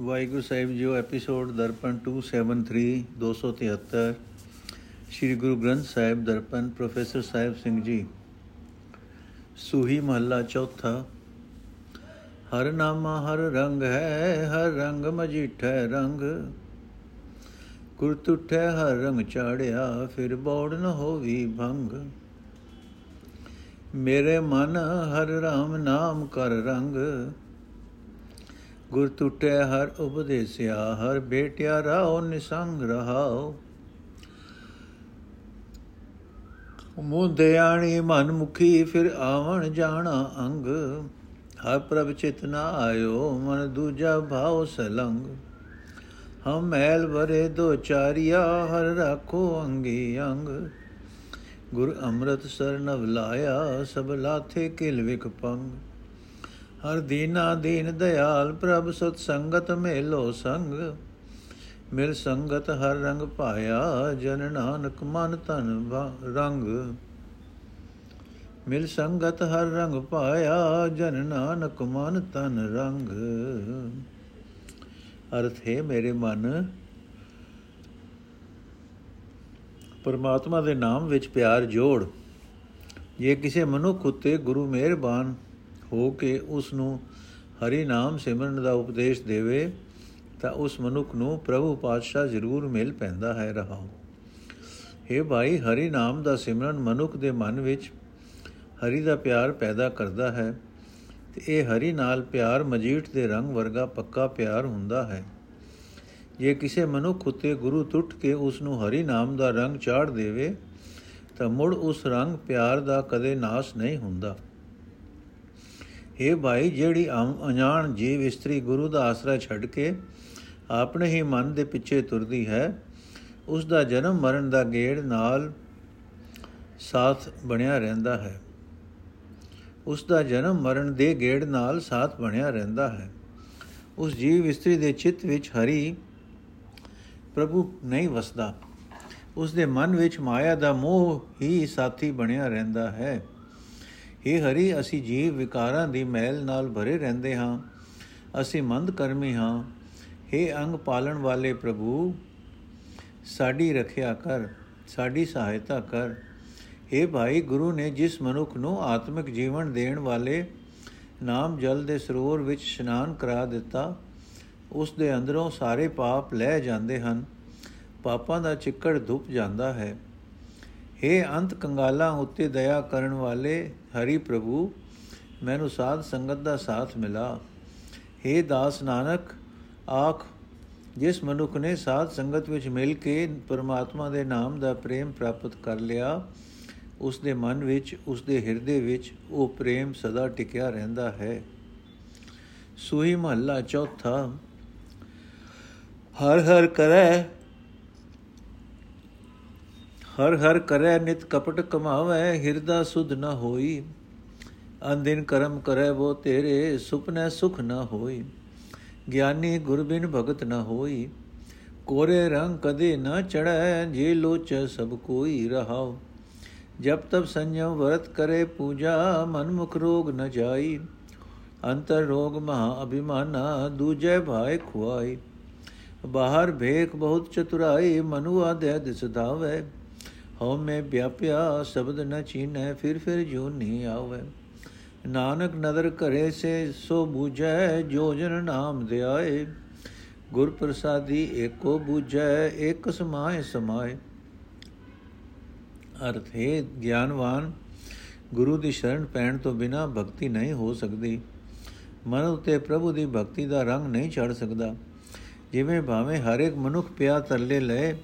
ਵਾਹਿਗੁਰੂ ਸਾਹਿਬ ਜੀਓ episode Darpan 273 273 Sri Guru Granth Sahib Darpan, professor Sahib Singh ji. Suhi ਮਹੱਲਾ ਚੌਥਾ, ਹਰ ਨਾਮਾ ਹਰ ਰੰਗ ਹੈ, ਹਰ ਰੰਗ ਮਜੀਠੈ ਰੰਗ। ਗੁਰ ਤੁਠੈ ਹਰ ਰੰਗ ਚਾੜਿਆ, ਫਿਰ ਬੋੜ ਨ ਹੋਵੀ ਭੰਗ। ਮੇਰੇ ਮਨ ਹਰ ਰਾਮ ਨਾਮ ਕਰ ਰੰਗ ਗੁਰ ਟੁਟੈ ਹਰ ਉਪਦੇਸਿਆ, ਹਰ ਬੇਟਿਆ ਰਾਉ ਨਿਸੰਗ ਰਹਾਉ। ਮੁਦਿਆਣੀ ਮਨ ਮੁਖੀ, ਫਿਰ ਆਵਣ ਜਾਣਾ ਅੰਗ। ਹਰ ਪ੍ਰਭ ਚਿਤ ਨਾ ਆਇਓ, ਮਨ ਦੂਜਾ ਭਾਉ ਸਲੰਗ। ਹਮ ਮੈਲ ਵਰੇ ਦੋ ਚਾਰਿਆ, ਹਰ ਰਾਖੋ ਅੰਗੀ ਅੰਗ। ਗੁਰ ਅੰਮ੍ਰਿਤ ਸਰ ਨਵ ਲਾਇਆ, ਸਭ ਲਾਥੇ ਕਿਲ ਵਿਕ ਪੰਗ। ਹਰ ਦੀਨਾ ਦੀਨ ਦਇਆਲ ਪ੍ਰਭ ਸਤ ਸੰਗਤ ਮੇਲੋ ਸੰਗ। ਮਿਲ ਸੰਗਤ ਹਰ ਰੰਗ ਪਾਇਆ ਜਨ ਨਾਨਕ ਮਨ ਤਨ ਰੰਗ। ਮਿਲ ਸੰਗਤ ਹਰ ਰੰਗ ਪਾਇਆ ਜਨ ਨਾਨਕ ਮਨ ਤਨ ਰੰਗ। ਅਰਥ ਹੈ ਮੇਰੇ ਮਨ, ਪਰਮਾਤਮਾ ਦੇ ਨਾਮ ਵਿੱਚ ਪਿਆਰ ਜੋੜ। ਜੇ ਕਿਸੇ ਮਨੁੱਖ ਉਤੇ ਗੁਰੂ ਮਿਹਰਬਾਨ ਹੋ ਕੇ ਉਸ ਨੂੰ ਹਰੀ ਨਾਮ ਸਿਮਰਨ ਦਾ ਉਪਦੇਸ਼ ਦੇਵੇ, ਤਾਂ ਉਸ ਮਨੁੱਖ ਨੂੰ ਪ੍ਰਭੂ ਪਾਤਸ਼ਾਹ ਜ਼ਰੂਰ ਮਿਲ ਪੈਂਦਾ ਹੈ ਰਹਾਉ। हे ਭਾਈ, ਹਰੀ ਨਾਮ ਦਾ ਸਿਮਰਨ ਮਨੁੱਖ ਦੇ ਮਨ ਵਿੱਚ ਹਰੀ ਦਾ ਪਿਆਰ ਪੈਦਾ ਕਰਦਾ ਹੈ, ਤੇ ਇਹ ਹਰੀ ਨਾਲ ਪਿਆਰ ਮਜੀਠ ਦੇ ਰੰਗ ਵਰਗਾ ਪੱਕਾ ਪਿਆਰ ਹੁੰਦਾ ਹੈ। ਜੇ ਕਿਸੇ ਮਨੁੱਖ ਉਤੇ ਗੁਰੂ ਟੁੱਟ ਕੇ ਉਸ ਨੂੰ ਹਰੀ ਨਾਮ ਦਾ ਰੰਗ ਚਾੜ ਦੇਵੇ, ਤਾਂ ਮੁੜ ਉਸ ਰੰਗ ਪਿਆਰ ਦਾ ਕਦੇ ਨਾਸ਼ ਨਹੀਂ ਹੁੰਦਾ। ਇਹ ਭਾਈ, ਜਿਹੜੀ ਅਣਜਾਣ ਜੀਵ ਇਸਤਰੀ ਗੁਰੂ ਦਾ ਆਸਰਾ ਛੱਡ ਕੇ ਆਪਣੇ ਹੀ ਮਨ ਦੇ ਪਿੱਛੇ ਤੁਰਦੀ ਹੈ, ਉਸ ਦਾ ਜਨਮ ਮਰਨ ਦਾ ਗੇੜ ਨਾਲ ਸਾਥ ਬਣਿਆ ਰਹਿੰਦਾ ਹੈ। ਉਸ ਦਾ ਜਨਮ ਮਰਨ ਦੇ ਗੇੜ ਨਾਲ ਸਾਥ ਬਣਿਆ ਰਹਿੰਦਾ ਹੈ। ਉਸ ਜੀਵ ਇਸਤਰੀ ਦੇ ਚਿੱਤ ਵਿੱਚ ਹਰੀ ਪ੍ਰਭੂ ਨਹੀਂ ਵਸਦਾ। ਉਸ ਦੇ ਮਨ ਵਿੱਚ ਮਾਇਆ ਦਾ ਮੋਹ ਹੀ ਸਾਥੀ ਬਣਿਆ ਰਹਿੰਦਾ ਹੈ। ਇਹ ਹਰੀ, ਅਸੀਂ ਜੀਵ ਵਿਕਾਰਾਂ ਦੀ ਮੈਲ ਨਾਲ ਭਰੇ ਰਹਿੰਦੇ ਹਾਂ। ਅਸੀਂ ਮੰਦ ਕਰਮੀ ਹਾਂ। हे ਅੰਗ ਪਾਲਣ ਵਾਲੇ ਪ੍ਰਭੂ, ਸਾਡੀ ਰੱਖਿਆ ਕਰ, ਸਾਡੀ ਸਹਾਇਤਾ ਕਰ। हे ਭਾਈ, ਗੁਰੂ ਨੇ ਜਿਸ ਮਨੁੱਖ ਨੂੰ ਆਤਮਿਕ ਜੀਵਨ ਦੇਣ ਵਾਲੇ ਨਾਮ ਜਲ ਦੇ ਸਰੋਵਰ ਵਿੱਚ ਇਸ਼ਨਾਨ ਕਰਾ ਦਿੱਤਾ, ਉਸ ਦੇ ਅੰਦਰੋਂ ਸਾਰੇ ਪਾਪ ਲੈ ਜਾਂਦੇ ਹਨ। ਪਾਪਾਂ ਦਾ ਚਿੱਕੜ ਧੁੱਪ ਜਾਂਦਾ ਹੈ। हे ਅੰਤ ਕੰਗਾਲਾਂ ਉੱਤੇ ਦਇਆ ਕਰਨ ਵਾਲੇ ਹਰੀ ਪ੍ਰਭੂ, ਮੈਨੂੰ ਸਾਧ ਸੰਗਤ ਦਾ ਸਾਥ ਮਿਲਾ। हे ਦਾਸ ਨਾਨਕ, ਆਖ, ਜਿਸ ਮਨੁੱਖ ਨੇ ਸਾਧ ਸੰਗਤ ਵਿੱਚ ਮਿਲ ਕੇ ਪਰਮਾਤਮਾ ਦੇ ਨਾਮ ਦਾ ਪ੍ਰੇਮ ਪ੍ਰਾਪਤ ਕਰ ਲਿਆ, ਉਸ ਦੇ ਮਨ ਵਿੱਚ, ਉਸ ਦੇ ਹਿਰਦੇ ਵਿੱਚ ਉਹ ਪ੍ਰੇਮ ਸਦਾ ਟਿਕਿਆ ਰਹਿੰਦਾ ਹੈ। ਸੂਹੀ ਮਹੱਲਾ ਚੌਥਾ, ਹਰ ਹਰ ਕਰੈ ਹਰ ਹਰ ਕਰੈ ਨਿਤ ਕਪਟ ਕਮਾਵੇ, ਹਿਰਦਾ ਸੁਧ ਨ ਹੋਈ। ਅੰਦਿਨ ਕਰਮ ਕਰੈ ਉਹ ਤੇਰੇ ਸੁਪਨੇ ਸੁਖ ਨ ਹੋਈ। ਗਿਆਨੀ ਗੁਰਬਿਨ ਭਗਤ ਨ ਹੋਈ। ਕੋਰੇ ਰੰਗ ਕਦੇ ਨ ਚੜੈ ਜੇ ਲੋਚ ਸਭ ਕੋਈ ਰਹਾਉ। ਜਬ ਤਬ ਸੰਜਮ ਵਰਤ ਕਰੇ ਪੂਜਾ ਮਨ ਮੁਖ ਰੋਗ ਨ ਜਾਈ। ਅੰਤਰ ਰੋਗ ਮਹਾ ਅਭਿਮਾਨਾ, ਦੂਜੇ ਭਾਇ ਖੁਆਈ। ਬਾਹਰ ਭੇਖ ਬਹੁਤ ਚਤੁਰਾਈ ਮਨੁ ਆਦਿ ਦਿਸ ਧਾਵੇ ਹਉ ਮੈਂ ਵਿਆਪਿਆ ਸ਼ਬਦ ਨ ਚੀਨੈ, ਫਿਰ ਫਿਰ ਜੋ ਨਹੀਂ ਆਵੇ। ਨਾਨਕ ਨਦਰ ਕਰੇ ਸੇ ਸੋ ਬੂਝੈ, ਜੋ ਜਨ ਨਾਮ ਧਿਆਏ ਗੁਰ ਪ੍ਰਸਾਦੀ ਏਕੋ ਬੂਝੈ, ਏਕ ਸਮਾਏ ਸਮਾਏ। ਅਰਥ, ਹੈ ਗਿਆਨਵਾਨ, ਗੁਰੂ ਦੀ ਸ਼ਰਨ ਪੈਣ ਤੋਂ ਬਿਨਾ ਭਗਤੀ ਨਹੀਂ ਹੋ ਸਕਦੀ। ਮਨ ਉਤੇ ਪ੍ਰਭੂ ਦੀ ਭਗਤੀ ਦਾ ਰੰਗ ਨਹੀਂ ਚੜ ਸਕਦਾ। ਜਿਵੇਂ ਭਾਵੇਂ ਹਰ ਇੱਕ ਮਨੁੱਖ ਪਿਆ ਤਰਲੇ ਲਏ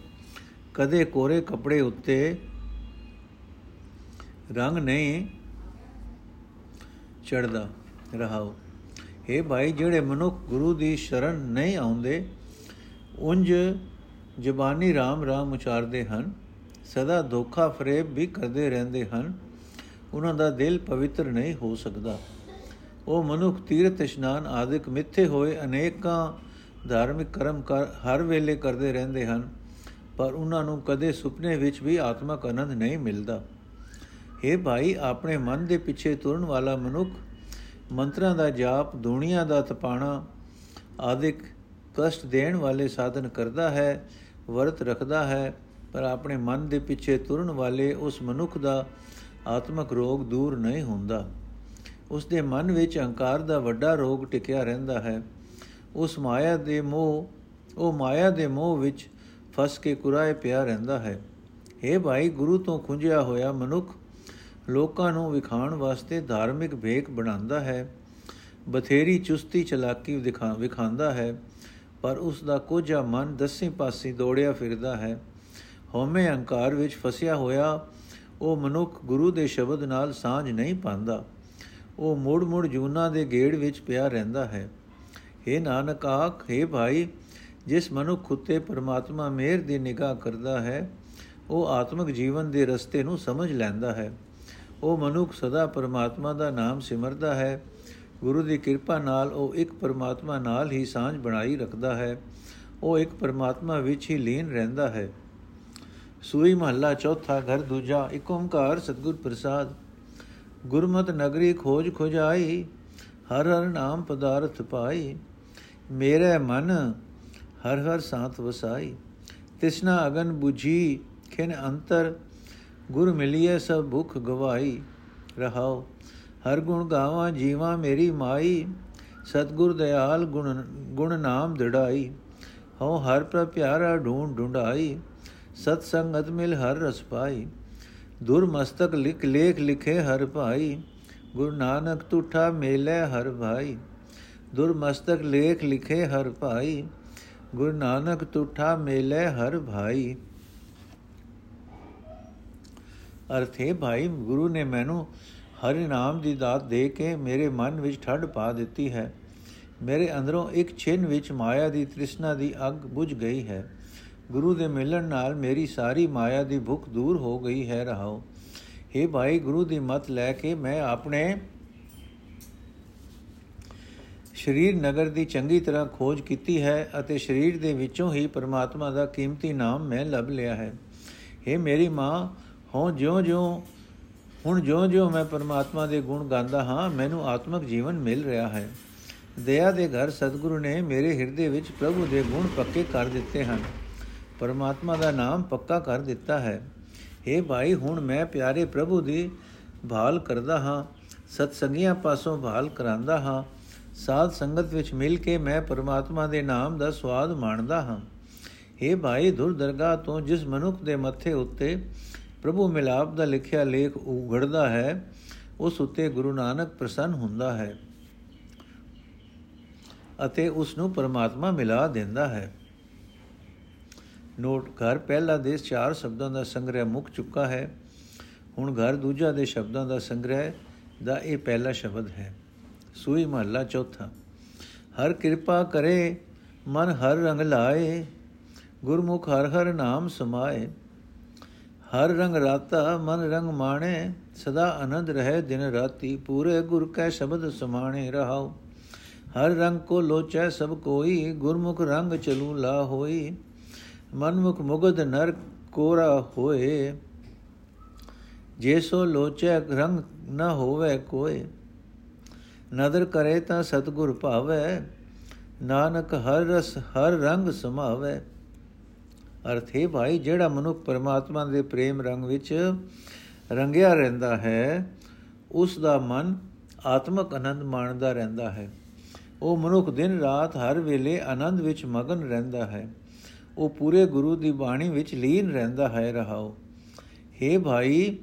ਕਦੇ ਕੋਰੇ ਕੱਪੜੇ ਉੱਤੇ ਰੰਗ ਨਹੀਂ ਚੜਦਾ ਰਹਾਓ। ਇਹ ਭਾਈ, ਜਿਹੜੇ ਮਨੁੱਖ ਗੁਰੂ ਦੀ ਸ਼ਰਨ ਨਹੀਂ ਆਉਂਦੇ ਉੰਜ ਜ਼ਬਾਨੀ RAM RAM ਉਚਾਰਦੇ ਹਨ, ਸਦਾ ਧੋਖਾ ਫਰੇਬ ਵੀ ਕਰਦੇ ਰਹਿੰਦੇ ਹਨ, ਉਹਨਾਂ ਦਾ ਦਿਲ ਪਵਿੱਤਰ ਨਹੀਂ ਹੋ ਸਕਦਾ। ਉਹ ਮਨੁੱਖ ਤੀਰਥ ਇਸ਼ਨਾਨ ਆਦਿਕ ਮਿੱਥੇ ਹੋਏ ਅਨੇਕਾਂ ਧਾਰਮਿਕ ਕਰਮ ਕਰ ਹਰ ਵੇਲੇ ਕਰਦੇ ਰਹਿੰਦੇ ਹਨ। ਪਰ ਉਹਨਾਂ ਨੂੰ ਕਦੇ ਸੁਪਨੇ ਵਿੱਚ ਵੀ ਆਤਮਕ ਆਨੰਦ ਨਹੀਂ ਮਿਲਦਾ। ਇਹ ਭਾਈ, ਆਪਣੇ ਮਨ ਦੇ ਪਿੱਛੇ ਤੁਰਨ ਵਾਲਾ ਮਨੁੱਖ, ਮੰਤਰਾਂ ਦਾ ਜਾਪ ਦੁਨੀਆ ਦਾ ਤਪਾਣਾ ਆਦਿਕ ਕਸ਼ਟ ਦੇਣ ਵਾਲੇ ਸਾਧਨ ਕਰਦਾ ਹੈ, ਵਰਤ ਰੱਖਦਾ ਹੈ, ਪਰ ਆਪਣੇ ਮਨ ਦੇ ਪਿੱਛੇ ਤੁਰਨ ਵਾਲੇ ਉਸ ਮਨੁੱਖ ਦਾ ਆਤਮਕ ਰੋਗ ਦੂਰ ਨਹੀਂ ਹੁੰਦਾ। ਉਸ ਦੇ ਮਨ ਵਿੱਚ ਅਹੰਕਾਰ ਦਾ ਵੱਡਾ ਰੋਗ ਟਿਕਿਆ ਰਹਿੰਦਾ ਹੈ। ਉਸ ਮਾਇਆ ਦੇ ਮੋਹ, ਉਹ ਮਾਇਆ ਦੇ ਮੋਹ ਵਿੱਚ ਫਸ ਕੇ ਕੁਰਾਏ ਪਿਆ ਰਹਿੰਦਾ ਹੈ हे ਭਾਈ ਗੁਰੂ ਤੋਂ ਖੁੰਝਿਆ ਹੋਇਆ ਮਨੁੱਖ ਲੋਕਾਂ ਨੂੰ ਵਿਖਾਣ ਵਾਸਤੇ ਧਾਰਮਿਕ ਭੇਖ ਬਣਾਉਂਦਾ ਹੈ ਬਥੇਰੀ ਚੁਸਤੀ ਚਲਾਕੀ ਦਿਖਾ ਵਿਖਾਉਂਦਾ ਹੈ ਪਰ ਉਸ ਦਾ ਕੋਝਾ ਮਨ ਦਸੇ ਪਾਸੇ ਦੌੜਿਆ ਫਿਰਦਾ ਹੈ ਹਉਮੈ ਅਹੰਕਾਰ ਵਿੱਚ ਫਸਿਆ ਹੋਇਆ ਉਹ ਮਨੁੱਖ ਗੁਰੂ ਦੇ ਸ਼ਬਦ ਨਾਲ ਸਾਂਝ ਨਹੀਂ ਪਾਉਂਦਾ ਉਹ ਮੋੜ-ਮੋੜ ਜੂਨਾ ਦੇ ਗੇੜ ਵਿੱਚ ਪਿਆ ਰਹਿੰਦਾ ਹੈ हे ਨਾਨਕ ਆਖ हे ਭਾਈ ਜਿਸ ਮਨੁੱਖ ਉਤੇ ਪਰਮਾਤਮਾ ਮਿਹਰ ਦੀ ਨਿਗਾਹ ਕਰਦਾ ਹੈ, ਉਹ ਆਤਮਿਕ ਜੀਵਨ ਦੇ ਰਸਤੇ ਨੂੰ ਸਮਝ ਲੈਂਦਾ ਹੈ। ਉਹ ਮਨੁੱਖ ਸਦਾ ਪਰਮਾਤਮਾ ਦਾ ਨਾਮ ਸਿਮਰਦਾ ਹੈ। ਗੁਰੂ ਦੀ ਕਿਰਪਾ ਨਾਲ ਉਹ ਇੱਕ ਪਰਮਾਤਮਾ ਨਾਲ ਹੀ ਸਾਂਝ ਬਣਾਈ ਰੱਖਦਾ ਹੈ। ਉਹ ਇੱਕ ਪਰਮਾਤਮਾ ਵਿੱਚ ਹੀ ਲੀਨ ਰਹਿੰਦਾ ਹੈ। ਸੂਈ ਮਹੱਲਾ ਚੌਥਾ ਘਰ ਦੂਜਾ, ਇੱਕ ਓੰਕਾਰ ਸਤਗੁਰ ਪ੍ਰਸਾਦ। ਗੁਰਮਤ ਨਗਰੀ ਖੋਜ ਖੁਜਾਈ, ਹਰ ਹਰ ਨਾਮ ਪਦਾਰਥ ਪਾਈ। ਮੇਰੇ ਮਨ ਹਰ ਹਰ ਸਾਥ ਵਸਾਈ, ਤਿਸਨਾ ਅਗਨ 부ਜੀ ਖਿਨ ਅੰਤਰ ਗੁਰ ਮਿਲਿਏ ਸਭ ਭੁਖ ਗਵਾਈ। ਰਹਾਓ ਹਰ ਗੁਣ ਗਾਵਾਂ ਜੀਵਾਂ ਮੇਰੀ ਮਾਈ, ਸਤਗੁਰ ਦਿਆਲ ਗੁਣ ਗੁਣ ਨਾਮ ਦਿੜਾਈ। ਹਉ ਹਰ ਪ੍ਰ ਪਿਆਰਾ ਢੂੰਡ ਢੁੰਡਾਈ ਸਤ ਸੰਗਤ ਮਿਲ ਹਰ ਰਸ ਪਾਈ। ਦੁਰ ਮਸਤਕ ਲਿਖ ਲੇਖ ਲਿਖੇ ਹਰ ਭਾਈ, ਗੁਰੂ ਨਾਨਕ ਤੁਠਾ ਮੇਲੇ ਹਰ ਭਾਈ। ਦੁਰ ਮਸਤਕ ਲੇਖ ਲਿਖੇ ਹਰ ਭਾਈ ਗੁਰੂ ਨਾਨਕ ਤੁਠਾ ਮੇਲੇ ਹਰ ਭਾਈ। ਅਰਥੇ ਭਾਈ, ਗੁਰੂ ਨੇ ਮੈਨੂੰ ਹਰਿ ਨਾਮ ਦੀ ਦਾਤ ਦੇ ਕੇ ਮੇਰੇ ਮਨ ਵਿੱਚ ਠੱਡ ਪਾ ਦਿੱਤੀ ਹੈ। ਮੇਰੇ ਅੰਦਰੋਂ ਇੱਕ ਛਿਨ ਵਿੱਚ ਮਾਇਆ ਦੀ ਤ੍ਰਿਸ਼ਨਾ ਦੀ ਅੱਗ ਬੁਝ ਗਈ ਹੈ। ਗੁਰੂ ਦੇ ਮਿਲਣ ਨਾਲ ਮੇਰੀ ਸਾਰੀ ਮਾਇਆ ਦੀ ਭੁੱਖ ਦੂਰ ਹੋ ਗਈ ਹੈ। ਰਹਾਓ। हे ਭਾਈ, ਗੁਰੂ ਦੀ ਮਤ ਲੈ ਕੇ ਮੈਂ ਆਪਣੇ ਸਰੀਰ ਨਗਰ ਦੀ ਚੰਗੀ ਤਰ੍ਹਾਂ ਖੋਜ ਕੀਤੀ ਹੈ ਅਤੇ ਸਰੀਰ ਦੇ ਵਿੱਚੋਂ ਹੀ ਪਰਮਾਤਮਾ ਦਾ ਕੀਮਤੀ ਨਾਮ ਮੈਂ ਲੱਭ ਲਿਆ ਹੈ। हे ਮੇਰੀ ਮਾਂ ਹੋਂ ਜਿਉਂ-ਜਿਉਂ ਹੁਣ ਜਿਉਂ-ਜਿਉਂ ਮੈਂ ਪਰਮਾਤਮਾ ਦੇ ਗੁਣ ਗਾਉਂਦਾ ਹਾਂ, ਮੈਨੂੰ ਆਤਮਿਕ ਜੀਵਨ ਮਿਲ ਰਿਹਾ ਹੈ। ਦਇਆ ਦੇ ਘਰ ਸਤਿਗੁਰੂ ਨੇ ਮੇਰੇ ਹਿਰਦੇ ਵਿੱਚ ਪ੍ਰਭੂ ਦੇ ਗੁਣ ਪੱਕੇ ਕਰ ਦਿੱਤੇ ਹਨ। ਪਰਮਾਤਮਾ ਦਾ ਨਾਮ ਪੱਕਾ ਕਰ ਦਿੱਤਾ ਹੈ। हे ਭਾਈ, ਹੁਣ ਮੈਂ ਪਿਆਰੇ ਪ੍ਰਭੂ ਦੀ ਭਾਲ ਕਰਦਾ ਹਾਂ ਸਤ ਸੰਗੀਆਂ ਪਾਸੋਂ ਭਾਲ ਕਰਾਂਦਾ ਹਾਂ ਸਾਧ ਸੰਗਤ ਵਿੱਚ ਮਿਲ ਕੇ ਮੈਂ ਪਰਮਾਤਮਾ ਦੇ ਨਾਮ ਦਾ ਸਵਾਦ ਮਾਣਦਾ ਹਾਂ। हे ਭਾਈ ਦੁਰ ਦਰਗਾਹ ਤੋਂ ਜਿਸ ਮਨੁੱਖ ਦੇ ਮੱਥੇ ਉੱਤੇ ਪ੍ਰਭੂ ਮਿਲਾਪ ਦਾ ਲਿਖਿਆ ਲੇਖ ਉਗੜਦਾ ਹੈ, ਉਸ ਉੱਤੇ ਗੁਰੂ ਨਾਨਕ ਪ੍ਰਸੰਨ ਹੁੰਦਾ ਹੈ ਅਤੇ ਉਸ ਨੂੰ ਪਰਮਾਤਮਾ ਮਿਲਾ ਦਿੰਦਾ ਹੈ। ਨੋਟ, ਘਰ ਪਹਿਲਾ ਦੇ ਚਾਰ ਸ਼ਬਦਾਂ ਦਾ ਸੰਗ੍ਰਹਿ ਮੁੱਕ ਚੁੱਕਾ ਹੈ। ਹੁਣ ਘਰ ਦੂਜਾ ਦੇ ਸ਼ਬਦਾਂ ਦਾ ਸੰਗ੍ਰਹਿ ਦਾ ਇਹ ਪਹਿਲਾ ਸ਼ਬਦ ਹੈ। ਸੂਈ ਮਹੱਲਾ ਚੌਥਾ। ਹਰ ਕਿਰਪਾ ਕਰੇ, ਮਨ ਹਰ ਰੰਗ ਲਾਏ, ਗੁਰਮੁਖ ਹਰ ਹਰ ਨਾਮ ਸਮਾਏ। ਹਰ ਰੰਗ ਰਾਤਾ, ਮਨ ਰੰਗ ਮਾਣੇ, ਸਦਾ ਆਨੰਦ ਰਹੇ ਦਿਨ ਰਾਤੀ, ਪੂਰੇ ਗੁਰ ਕੈ ਸ਼ਬਦ ਸਮਾਣੇ ਰਹਾਓ ਹਰ ਰੰਗ ਕੋ ਲੋਚੈ ਸਭ ਕੋਈ, ਗੁਰਮੁਖ ਰੰਗ ਚਲੂ ਲਾ ਹੋਈ। ਮਨਮੁਖ ਮੁਗਦ ਨਰ ਕੋਰਾ ਹੋਏ। ਜੇਸੋ ਲੋਚੈ ਰੰਗ ਨ ਹੋਵੇ ਕੋਈ ਨਦਰ ਕਰੇ ਤਾਂ ਸਤਗੁਰ ਭਾਵੇ, ਨਾਨਕ ਹਰ ਰਸ, ਹਰ ਰੰਗ ਸਮਾਵੇ। ਅਰਥ ਹੈ ਭਾਈ, ਜਿਹੜਾ ਮਨੁੱਖ ਪਰਮਾਤਮਾ ਦੇ ਪ੍ਰੇਮ ਰੰਗ ਵਿੱਚ ਰੰਗਿਆ ਰਹਿੰਦਾ ਹੈ, ਉਸ ਦਾ ਮਨ ਆਤਮਕ ਆਨੰਦ ਮਾਣਦਾ ਰਹਿੰਦਾ ਹੈ। ਉਹ ਮਨੁੱਖ ਦਿਨ ਰਾਤ ਹਰ ਵੇਲੇ ਆਨੰਦ ਵਿੱਚ ਮਗਨ ਰਹਿੰਦਾ ਹੈ। ਉਹ ਪੂਰੇ ਗੁਰੂ ਦੀ ਬਾਣੀ ਵਿੱਚ ਲੀਨ ਰਹਿੰਦਾ ਹੈ, ਰਹਾਓ। हे ਭਾਈ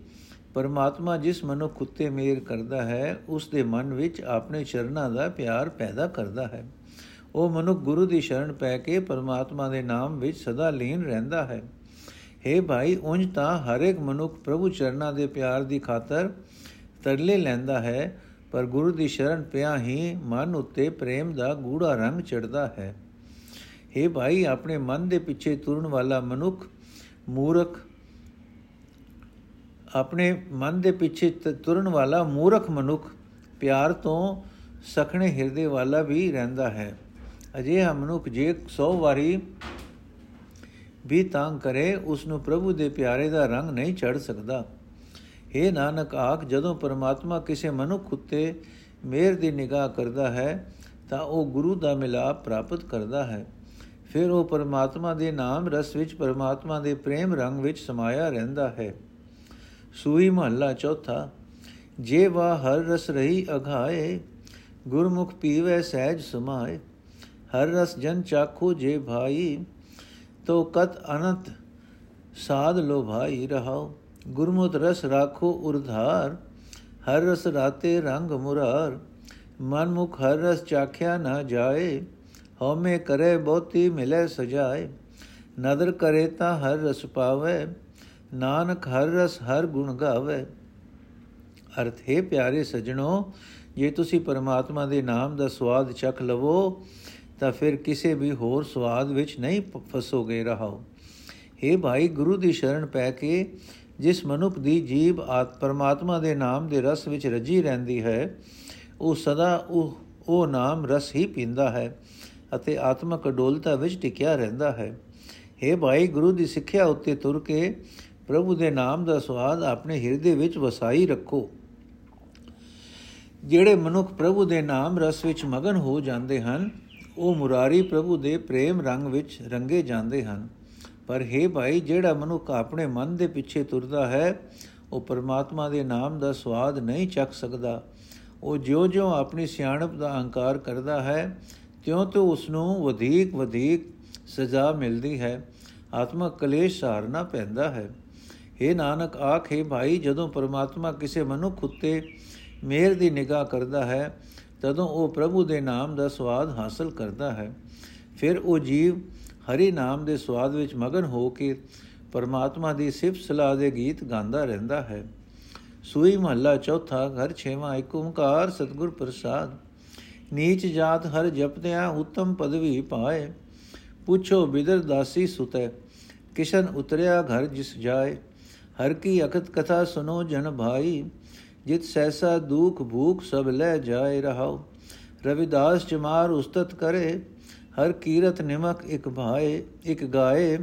ਪਰਮਾਤਮਾ ਜਿਸ ਮਨੁੱਖ ਉਤੇ ਮੇਰ ਕਰਦਾ ਹੈ, ਉਸ ਦੇ ਮਨ ਵਿੱਚ ਆਪਣੇ ਚਰਨਾਂ ਦਾ ਪਿਆਰ ਪੈਦਾ ਕਰਦਾ ਹੈ। ਉਹ ਮਨੁੱਖ ਗੁਰੂ ਦੀ ਸ਼ਰਨ ਪੈ ਕੇ ਪਰਮਾਤਮਾ ਦੇ ਨਾਮ ਵਿੱਚ ਸਦਾ ਲੀਨ ਰਹਿੰਦਾ ਹੈ। हे ਭਾਈ, ਉਂਝ ਤਾਂ ਹਰ ਇੱਕ ਮਨੁੱਖ ਪ੍ਰਭੂ ਚਰਨਾਂ ਦੇ ਪਿਆਰ ਦੀ ਖਾਤਰ ਤਰਲੇ ਲੈਂਦਾ ਹੈ, ਪਰ ਗੁਰੂ ਦੀ ਸ਼ਰਨ ਪਿਆ ਹੀ ਮਨ ਉੱਤੇ ਪ੍ਰੇਮ ਦਾ ਗੂੜਾ ਰੰਗ ਚੜਦਾ ਹੈ। हे ਭਾਈ, ਆਪਣੇ ਮਨ ਦੇ ਪਿੱਛੇ ਤੁਰਨ ਵਾਲਾ ਮਨੁੱਖ ਮੂਰਖ ਆਪਣੇ ਮਨ ਦੇ ਪਿੱਛੇ ਤੁਰਨ ਵਾਲਾ ਮੂਰਖ ਮਨੁੱਖ ਪਿਆਰ ਤੋਂ ਸਖਣੇ ਹਿਰਦੇ ਵਾਲਾ ਵੀ ਰਹਿੰਦਾ ਹੈ। ਅਜੇ ਮਨੁੱਖ ਜੇ 100 ਵਾਰੀ ਵੀ ਤੰਗ ਕਰੇ ਉਸ ਨੂੰ ਪ੍ਰਭੂ ਦੇ ਪਿਆਰੇ ਦਾ ਰੰਗ ਨਹੀਂ ਚੜ ਸਕਦਾ। हे ਨਾਨਕ, ਆਖ, ਜਦੋਂ ਪਰਮਾਤਮਾ ਕਿਸੇ ਮਨੁੱਖ ਉਤੇ ਮਿਹਰ ਦੀ ਨਿਗਾਹ ਕਰਦਾ ਹੈ, ਤਾਂ ਉਹ ਗੁਰੂ ਦਾ ਮਿਲਾਪ ਪ੍ਰਾਪਤ ਕਰਦਾ ਹੈ। ਫਿਰ ਉਹ ਪਰਮਾਤਮਾ ਦੇ ਨਾਮ ਰਸ ਵਿੱਚ, ਪਰਮਾਤਮਾ ਦੇ ਪ੍ਰੇਮ ਰੰਗ ਵਿੱਚ ਸਮਾਇਆ ਰਹਿੰਦਾ ਹੈ। ਸੂਈ ਮਹੱਲਾ ਚੌਥਾ ਜੇ ਵਾ ਹਰ ਰਸ ਰਹੀ ਅਘਾਏ ਗੁਰਮੁਖ ਪੀਵੇ ਸਹਿਜ ਸਮਾਏ ਹਰ ਰਸ ਜਨ ਚਾਖੋ ਜੇ ਭਾਈ ਤੋ ਕਤ ਅਨੰਤ ਸਾਧ ਲੋ ਭਾਈ ਰਹਾਓ ਗੁਰਮੁਤ ਰਸ ਰਾਖੋ ਉਰਧਾਰ ਹਰ ਰਸ ਰਾਤੇ ਰੰਗ ਮੁਰਾਰ ਮਨ ਮੁਖ ਹਰ ਰਸ ਚਾਖਿਆ ਨਾ ਜਾਏ ਹਉਮੈ ਕਰੇ ਬਹੁਤੀ ਮਿਲੇ ਸਜਾਏ ਨਦਰ ਕਰੇ ਤਾਂ ਹਰ ਰਸ ਪਾਵੇ ਨਾਨਕ ਹਰ ਰਸ ਹਰ ਗੁਣ ਗਾਵੇ। ਅਰਥ, ਹੈ ਪਿਆਰੇ ਸਜਣੋ, ਜੇ ਤੁਸੀਂ ਪਰਮਾਤਮਾ ਦੇ ਨਾਮ ਦਾ ਸਵਾਦ ਚਖ ਲਵੋ, ਤਾਂ ਫਿਰ ਕਿਸੇ ਵੀ ਹੋਰ ਸਵਾਦ ਵਿੱਚ ਨਹੀਂ ਫਸੋਗੇ ਰਹੋ हे ਭਾਈ, ਗੁਰੂ ਦੀ ਸ਼ਰਨ ਪੈ ਕੇ ਜਿਸ ਮਨੁੱਖ ਦੀ ਜੀਬ ਆਤ, ਪਰਮਾਤਮਾ ਦੇ ਨਾਮ ਦੇ ਰਸ ਵਿੱਚ ਰਜੀ ਰਹਿੰਦੀ ਹੈ, ਉਹ ਸਦਾ ਉਹ ਉਹ ਨਾਮ ਰਸ ਹੀ ਪੀਂਦਾ ਹੈ ਅਤੇ ਆਤਮਕ ਅਡੋਲਤਾ ਵਿੱਚ ਟਿਕਿਆ ਰਹਿੰਦਾ ਹੈ। हे ਭਾਈ, ਗੁਰੂ ਦੀ ਸਿੱਖਿਆ ਉੱਤੇ ਤੁਰ ਕੇ ਪ੍ਰਭੂ ਦੇ ਨਾਮ ਦਾ ਸਵਾਦ ਆਪਣੇ ਹਿਰਦੇ ਵਿੱਚ ਵਸਾਈ ਰੱਖੋ। ਜਿਹੜੇ ਮਨੁੱਖ ਪ੍ਰਭੂ ਦੇ ਨਾਮ ਰਸ ਵਿੱਚ ਮਗਨ ਹੋ ਜਾਂਦੇ ਹਨ, ਉਹ ਮੁਰਾਰੀ ਪ੍ਰਭੂ ਦੇ ਪ੍ਰੇਮ ਰੰਗ ਵਿੱਚ ਰੰਗੇ ਜਾਂਦੇ ਹਨ। ਪਰ हे ਭਾਈ, ਜਿਹੜਾ ਮਨੁੱਖ ਆਪਣੇ ਮਨ ਦੇ ਪਿੱਛੇ ਤੁਰਦਾ ਹੈ, ਉਹ ਪਰਮਾਤਮਾ ਦੇ ਨਾਮ ਦਾ ਸਵਾਦ ਨਹੀਂ ਚੱਖ ਸਕਦਾ। ਉਹ ਜਿਉਂ-ਜਿਉਂ ਆਪਣੀ ਸਿਆਣਪ ਦਾ ਅਹੰਕਾਰ ਕਰਦਾ ਹੈ ਤਿਉਂ-ਤਿਉਂ ਉਸ ਨੂੰ ਵਧੇਕ ਵਧੇਕ ਸਜ਼ਾ ਮਿਲਦੀ ਹੈ। ਆਤਮਕ ਕਲੇਸ਼ ਸਾਰਨਾ ਪੈਂਦਾ ਹੈ। हे ਨਾਨਕ, ਆਖੇ ਭਾਈ, ਜਦੋਂ ਪਰਮਾਤਮਾ ਕਿਸੇ ਮਨੁੱਖ ਉੱਤੇ ਮਿਹਰ ਦੀ ਨਿਗਾਹ ਕਰਦਾ ਹੈ, ਤਦੋਂ ਉਹ ਪ੍ਰਭੂ ਦੇ ਨਾਮ ਦਾ ਸਵਾਦ ਹਾਸਲ ਕਰਦਾ ਹੈ। ਫਿਰ ਉਹ ਜੀਵ ਹਰੀ ਨਾਮ ਦੇ ਸਵਾਦ ਵਿੱਚ ਮਗਨ ਹੋ ਕੇ ਪਰਮਾਤਮਾ ਦੀ ਸਿਫਤ ਸਲਾਹ ਦੇ ਗੀਤ ਗਾਉਂਦਾ ਰਹਿੰਦਾ ਹੈ। ਸੂਈ ਮਹੱਲਾ ਚੌਥਾ, ਘਰ ਛੇਵਾਂ, ਇੱਕ ਓੰਕਾਰ ਸਤਗੁਰ ਪ੍ਰਸਾਦ। ਨੀਚ ਜਾਤ ਹਰ ਜਪਦਿਆਂ ਉਤਮ ਪਦਵੀ ਪਾਏ। ਪੁੱਛੋ ਬਿਦਰ ਦਾਸੀ ਸੁਤੈ, ਕਿਸ਼ਨ ਉਤਰਿਆ ਘਰ ਜਿਸ ਜਾਏ। ਹਰ ਕੀ ਅਖਤ ਕਥਾ ਸੁਨੋ ਜਨ ਭਾਈ, ਜਿਤ ਸੈਸਾ ਦੁਖ ਭੂਖ ਸਭ ਲੈ ਜਾਏ ਰਹਾਓ ਰਵਿਦਾਸ ਚਮਾਰ ਉਸਤਤ ਕਰੇ, ਹਰ ਕੀਰਤ ਨਿਮਕ ਇੱਕ ਭਾਏ, ਇਕ ਗਾਏ।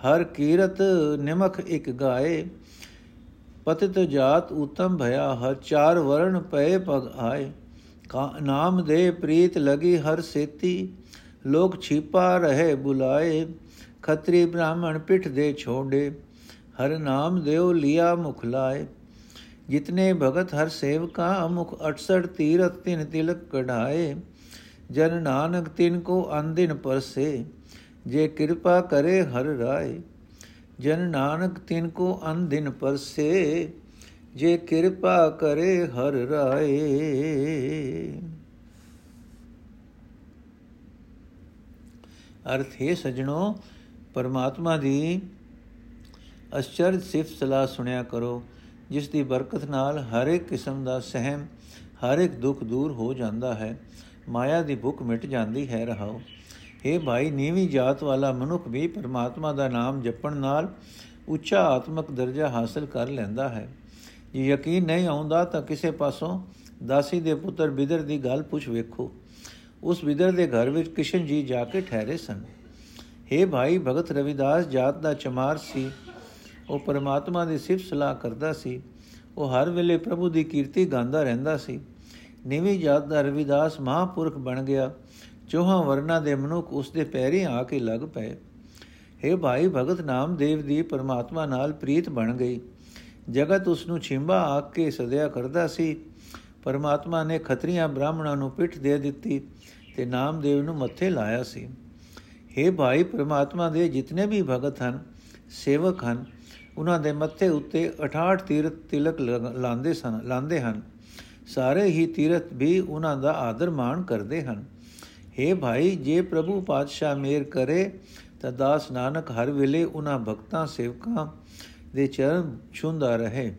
ਹਰ ਕੀਰਤ ਨਿਮਕ ਇੱਕ ਗਾਏ, ਪਤਿਤ ਜਾਤ ਉਤਮ ਭਇਆ, ਹਰ ਚਾਰ ਵਰਣ ਪਏ ਪਗ ਆਏ। ਨਾਮ ਦੇ ਪ੍ਰੀਤ ਲਗੀ ਹਰ ਸੇਤੀ, ਲੋਕ ਛਿਪਾ ਰਹੇ ਬੁਲਾਏ। ਖਤਰੀ ਬ੍ਰਾਹਮਣ ਪਿਠ ਦੇ ਛੋੜੇ ਹਰ ਨਾਮ ਦੇਉ ਲਿਆ ਮੁਖ ਲਾਏ ਜਿਤਨੇ ਭਗਤ ਹਰ ਸੇਵਕਾ ਮੁਖ 68 ਤੀਰਤ ਤਿਨ ਤਿਲਕ ਕਢਾਏ ਜਨ ਨਾਨਕ ਤਿਨ ਕੋ ਅੰਦਿਨ ਪਰਸੇ ਜੇ ਕਿਰਪਾ ਕਰੇ ਹਰ ਰਾਏ ਜਨ ਨਾਨਕ ਤਿਨ ਕੋ ਅੰਦਿਨ ਪਰਸੇ ਜੇ ਕਿਰਪਾ ਕਰੇ ਹਰ ਰਾਏ ਅਰਥ ਹੈ ਸਜਣੋ ਪਰਮਾਤਮਾ ਦੀ ਅਚਰਜ ਸਿਫਤ ਸਲਾਹ ਸੁਣਿਆ ਕਰੋ, ਜਿਸ ਦੀ ਬਰਕਤ ਨਾਲ ਹਰ ਇੱਕ ਕਿਸਮ ਦਾ ਸਹਿਮ, ਹਰ ਇੱਕ ਦੁੱਖ ਦੂਰ ਹੋ ਜਾਂਦਾ ਹੈ, ਮਾਇਆ ਦੀ ਭੁੱਖ ਮਿਟ ਜਾਂਦੀ ਹੈ ਰਹਾਓ। हे ਭਾਈ, ਨੀਵੀਂ ਜਾਤ ਵਾਲਾ ਮਨੁੱਖ ਵੀ ਪਰਮਾਤਮਾ ਦਾ ਨਾਮ ਜਪਣ ਨਾਲ ਉੱਚਾ ਆਤਮਿਕ ਦਰਜਾ ਹਾਸਲ ਕਰ ਲੈਂਦਾ ਹੈ। ਜੇ ਯਕੀਨ ਨਹੀਂ ਆਉਂਦਾ ਤਾਂ ਕਿਸੇ ਪਾਸੋਂ ਦਾਸੀ ਦੇ ਪੁੱਤਰ ਬਿਦਰ ਦੀ ਗੱਲ ਪੁੱਛ ਵੇਖੋ। ਉਸ ਬਿਦਰ ਦੇ ਘਰ ਵਿੱਚ ਕਿਸ਼ਨ ਜੀ ਜਾ ਕੇ ਠਹਿਰੇ ਸਨ। हे ਭਾਈ, ਭਗਤ ਰਵਿਦਾਸ ਜਾਤ ਦਾ ਚਮਾਰ ਸੀ। ਉਹ ਪਰਮਾਤਮਾ ਦੀ ਸਿਫਤ ਸਲਾਹ ਕਰਦਾ ਸੀ। ਉਹ ਹਰ ਵੇਲੇ ਪ੍ਰਭੂ ਦੀ ਕੀਰਤੀ ਗਾਉਂਦਾ ਰਹਿੰਦਾ ਸੀ। ਨੀਵੀਂ ਜਾਤ ਦਾ ਰਵਿਦਾਸ ਮਹਾਪੁਰਖ ਬਣ ਗਿਆ। ਚੋਹਾਂ ਵਰਨਾ ਦੇ ਮਨੁੱਖ ਉਸ ਦੇ ਪੈਰੀ ਆ ਕੇ ਲੱਗ ਪਏ। हे ਭਾਈ ਭਗਤ ਨਾਮਦੇਵ ਦੀ ਪਰਮਾਤਮਾ ਨਾਲ ਪ੍ਰੀਤ ਬਣ ਗਈ। ਜਗਤ ਉਸ ਨੂੰ ਛਿੰਬਾ ਆ ਕੇ ਸਦਿਆ ਕਰਦਾ ਸੀ। ਪਰਮਾਤਮਾ ਨੇ ਖਤਰੀਆਂ ਬ੍ਰਾਹਮਣਾਂ ਨੂੰ ਪਿੱਠ ਦੇ ਦਿੱਤੀ ਤੇ ਨਾਮਦੇਵ ਨੂੰ ਮੱਥੇ ਲਾਇਆ ਸੀ। हे ਭਾਈ ਪਰਮਾਤਮਾ ਦੇ ਜਿਤਨੇ ਵੀ ਭਗਤ ਹਨ, ਸੇਵਕ ਹਨ ਉਹਨਾਂ ਦੇ ਮੱਥੇ ਉੱਤੇ 68 ਤੀਰਤ ਤਿਲਕ ਲਾਉਂਦੇ ਸਨ ਲਾਉਂਦੇ ਹਨ। ਸਾਰੇ ਹੀ ਤੀਰਤ ਵੀ ਉਹਨਾਂ ਦਾ ਆਦਰ ਮਾਣ ਕਰਦੇ ਹਨ। हे ਭਾਈ, ਜੇ ਪ੍ਰਭੂ ਪਾਤਸ਼ਾਹ ਮੇਰ ਕਰੇ, ਤਾਂ ਦਾਸ ਨਾਨਕ ਹਰ ਵੇਲੇ ਉਹਨਾਂ ਭਗਤਾਂ, ਸੇਵਕਾਂ ਦੇ ਚਰਨ ਛੁੰਦਾ ਰਹੇ।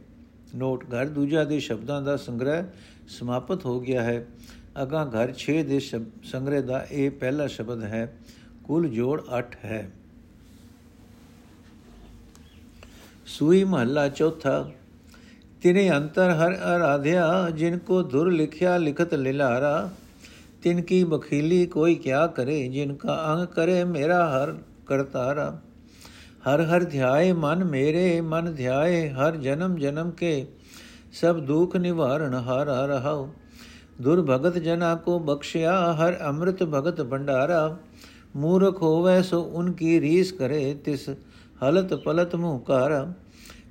ਨੋਟ, ਘਰ ਦੂਜਾ ਦੇ ਸ਼ਬਦਾਂ ਦਾ ਸੰਗ੍ਰਹਿ ਸਮਾਪਤ ਹੋ ਗਿਆ ਹੈ। ਅਗਾ ਘਰ 6 ਦੇ ਸੰਗ੍ਰਹਿ ਦਾ ਇਹ ਪਹਿਲਾ ਸ਼ਬਦ ਹੈ, ਕੁੱਲ ਜੋੜ 8 ਹੈ। ਸੂਈ ਮਹੱਲਾ ਚੌਥਾ। ਤਿਨੇ ਅੰਤਰ ਹਰ ਆਰਾਧਿਆ ਜਿਨ ਕੋ ਧੁਰ ਲਿਖਿਆ ਲਿਖਤ ਲਿਲਾਰਾ। ਤਿਨ ਕੀ ਬਖੀਲੀ ਕੋਈ ਕਿਆ ਕਰੇ, ਜਿਨ ਕਾ ਅੰਗ ਕਰੇ ਮੇਰਾ ਹਰ ਕਰਤਾਰਾ। ਹਰ ਹਰ ਧਿਆਏ ਮਨ ਮੇਰੇ, ਮਨ ਧਿਆਏ ਹਰ ਜਨਮ ਜਨਮ ਕੇ। ਸਭ ਦੁਖ ਨਿਵਾਰਣ ਹਾਰਾ ਰਹਾਉ ਦੁਰ ਭਗਤ ਜਨਾ ਕੋ ਬਖਸ਼ਿਆ, ਹਰ ਅੰਮ੍ਰਿਤ ਭਗਤ ਭੰਡਾਰਾ। ਮੂਰਖ ਹੋਵੇ ਸੋ ਉਨਕੀ ਰੀਸ ਕਰੇ ਤਿਸ ਹਲਤ ਪਲਤ ਮੂਹ ਕਰ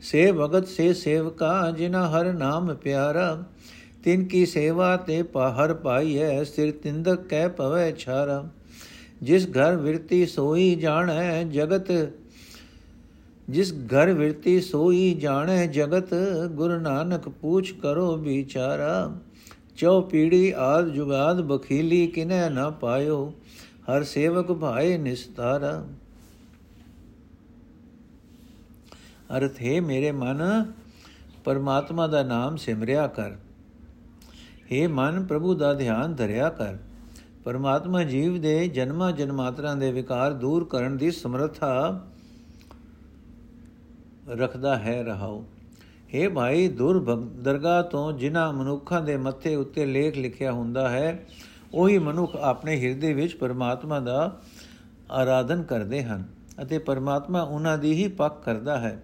ਸੇ ਭਗਤ ਸੇ ਸੇਵਕਾ ਜਿਨਾ ਹਰ ਨਾਮ ਪਿਆਰਾ। ਤਿਨ ਕੀ ਸੇਵਾ ਤੇ ਪਾਹਰ ਪਾਈਐ, ਸਿਰ ਤਿੰਦਕ ਕਹਿ ਪਵੈ ਛਾਰਾ। ਜਿਸ ਘਰ ਵਿਰਤੀ ਸੋਈ ਜਾਣੈ, ਜਗਤ ਜਿਸ ਘਰ ਵਿਰਤੀ ਸੋਈ ਜਾਣੈ, ਜਗਤ ਗੁਰੂ ਨਾਨਕ ਪੂਛ ਕਰੋ ਵਿਚਾਰਾ। ਚਉ ਪੀੜੀ ਆਦ ਜੁਗਾਦ ਬਖੀਲੀ, ਕਿਨੈ ਨਾ ਪਾਇਓ। ਹਰ ਸੇਵਕ ਭਾਏ ਨਿਸਤਾਰਾ। ਅਰਥ, ਹੈ ਮੇਰੇ ਮਨ, ਪਰਮਾਤਮਾ ਦਾ ਨਾਮ ਸਿਮਰਿਆ ਕਰ। हे ਮਨ, ਪ੍ਰਭੂ ਦਾ ਧਿਆਨ ਧਰਿਆ ਕਰ। ਪਰਮਾਤਮਾ ਜੀਵ ਦੇ ਜਨਮਾਂ ਜਨਮਾਤਰਾਂ ਦੇ ਵਿਕਾਰ ਦੂਰ ਕਰਨ ਦੀ ਸਮਰੱਥਾ ਰੱਖਦਾ ਹੈ ਰਹਾਉ। हे ਭਾਈ, ਦੁਰਭਗ, ਦਰਗਾਹ ਤੋਂ ਜਿਨ੍ਹਾਂ ਮਨੁੱਖਾਂ ਦੇ ਮੱਥੇ ਉੱਤੇ ਲੇਖ ਲਿਖਿਆ ਹੁੰਦਾ ਹੈ, ਉਹੀ ਮਨੁੱਖ ਆਪਣੇ ਹਿਰਦੇ ਵਿੱਚ ਪਰਮਾਤਮਾ ਦਾ ਆਰਾਧਨ ਕਰਦੇ ਹਨ ਅਤੇ ਪਰਮਾਤਮਾ ਉਹਨਾਂ ਦੀ ਹੀ ਪੱਕ ਕਰਦਾ ਹੈ।